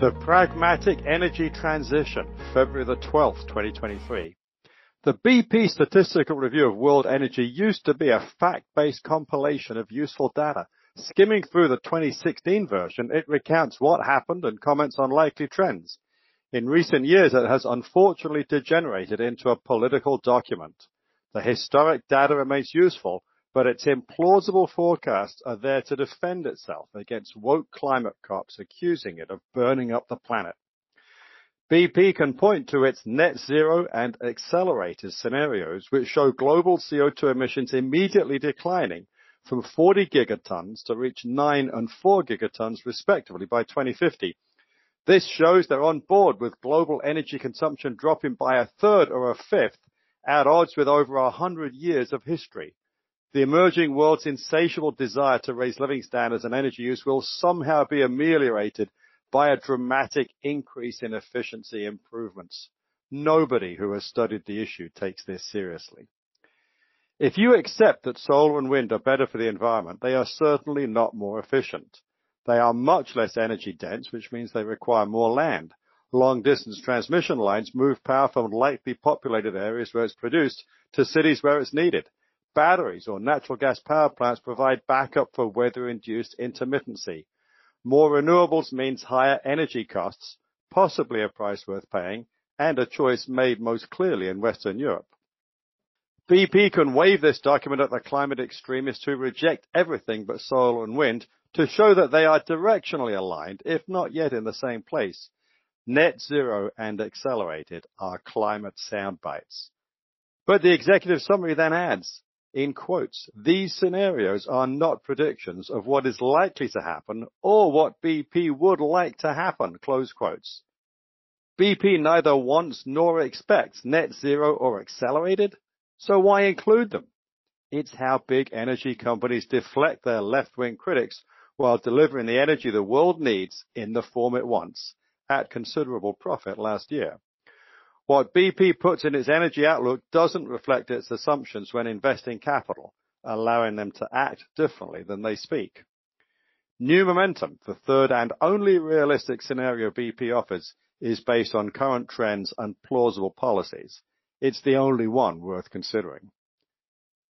The Pragmatic Energy Transition, February the 12th, 2023. The BP Statistical Review of World Energy used to be a fact-based compilation of useful data. Skimming through the 2016 version, it recounts what happened and comments on likely trends. In recent years, it has unfortunately degenerated into a political document. The historic data remains useful, but its implausible forecasts are there to defend itself against woke climate cops accusing it of burning up the planet. BP can point to its net zero and accelerated scenarios, which show global CO2 emissions immediately declining from 40 gigatons to reach 9 and 4 gigatons respectively by 2050. This shows they're on board with global energy consumption dropping by a third or a fifth at odds with over a hundred years of history the emerging world's insatiable desire to raise living standards and energy use will somehow be ameliorated by a dramatic increase in efficiency improvements. Nobody who has studied the issue takes this seriously. If you accept that solar and wind are better for the environment, they are certainly not more efficient. They are much less energy dense, which means they require more land. Long distance transmission lines move power from lightly populated areas where it's produced to cities where it's needed. Batteries or natural gas power plants provide backup for weather-induced intermittency. More renewables means higher energy costs, possibly a price worth paying, and a choice made most clearly in Western Europe. BP can wave this document at the climate extremists who reject everything but solar and wind to show that they are directionally aligned, if not yet in the same place. Net zero and accelerated are climate soundbites. But the executive summary then adds, in quotes, these scenarios are not predictions of what is likely to happen or what BP would like to happen, close quotes. BP neither wants nor expects net zero or accelerated, so why include them? It's how big energy companies deflect their left-wing critics while delivering the energy the world needs in the form it wants at considerable profit last year. What BP puts in its energy outlook doesn't reflect its assumptions when investing capital, allowing them to act differently than they speak. New momentum, the third and only realistic scenario BP offers, is based on current trends and plausible policies. It's the only one worth considering.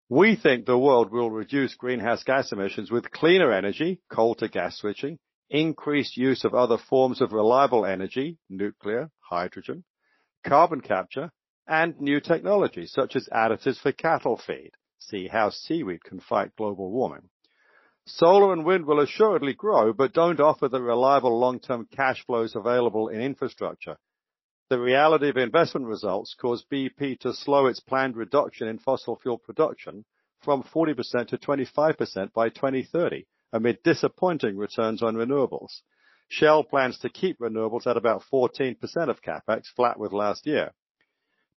We think the world will reduce greenhouse gas emissions with cleaner energy, coal to gas switching, increased use of other forms of reliable energy, nuclear, hydrogen, carbon capture, and new technologies such as additives for cattle feed. See how seaweed can fight global warming. Solar and wind will assuredly grow, but don't offer the reliable long-term cash flows available in infrastructure. The reality of investment results caused BP to slow its planned reduction in fossil fuel production from 40% to 25% by 2030 amid disappointing returns on renewables. Shell plans to keep renewables at about 14% of CapEx, flat with last year.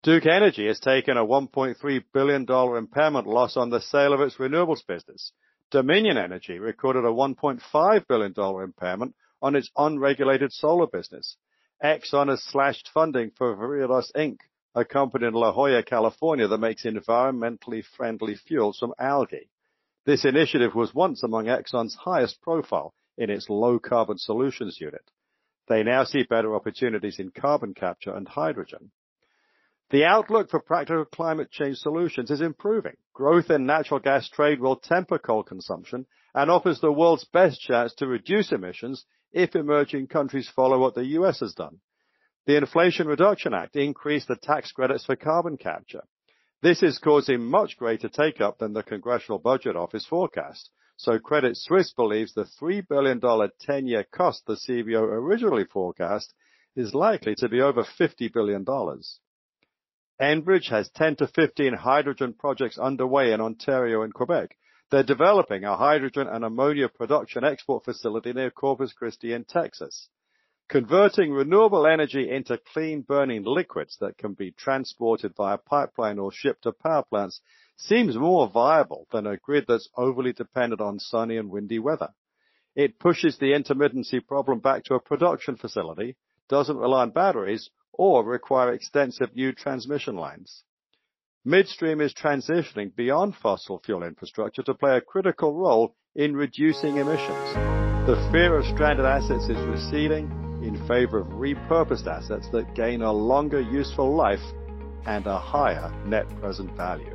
Duke Energy has taken a $1.3 billion impairment loss on the sale of its renewables business. Dominion Energy recorded a $1.5 billion impairment on its unregulated solar business. Exxon has slashed funding for Viridos Inc., a company in La Jolla, California that makes environmentally friendly fuels from algae. This initiative was once among Exxon's highest profile in its low carbon solutions unit. They now see better opportunities in carbon capture and hydrogen. The outlook for practical climate change solutions is improving. Growth in natural gas trade will temper coal consumption and offers the world's best chance to reduce emissions if emerging countries follow what the US has done. The Inflation Reduction Act increased the tax credits for carbon capture. This is causing much greater take up than the Congressional Budget Office forecast, so Credit Suisse believes the $3 billion 10-year cost the CBO originally forecast is likely to be over $50 billion. Enbridge has 10 to 15 hydrogen projects underway in Ontario and Quebec. They're developing a hydrogen and ammonia production export facility near Corpus Christi in Texas. Converting renewable energy into clean burning liquids that can be transported via pipeline or shipped to power plants seems more viable than a grid that's overly dependent on sunny and windy weather. It pushes the intermittency problem back to a production facility, doesn't rely on batteries, or require extensive new transmission lines. Midstream is transitioning beyond fossil fuel infrastructure to play a critical role in reducing emissions. The fear of stranded assets is receding, in favor of repurposed assets that gain a longer useful life and a higher net present value.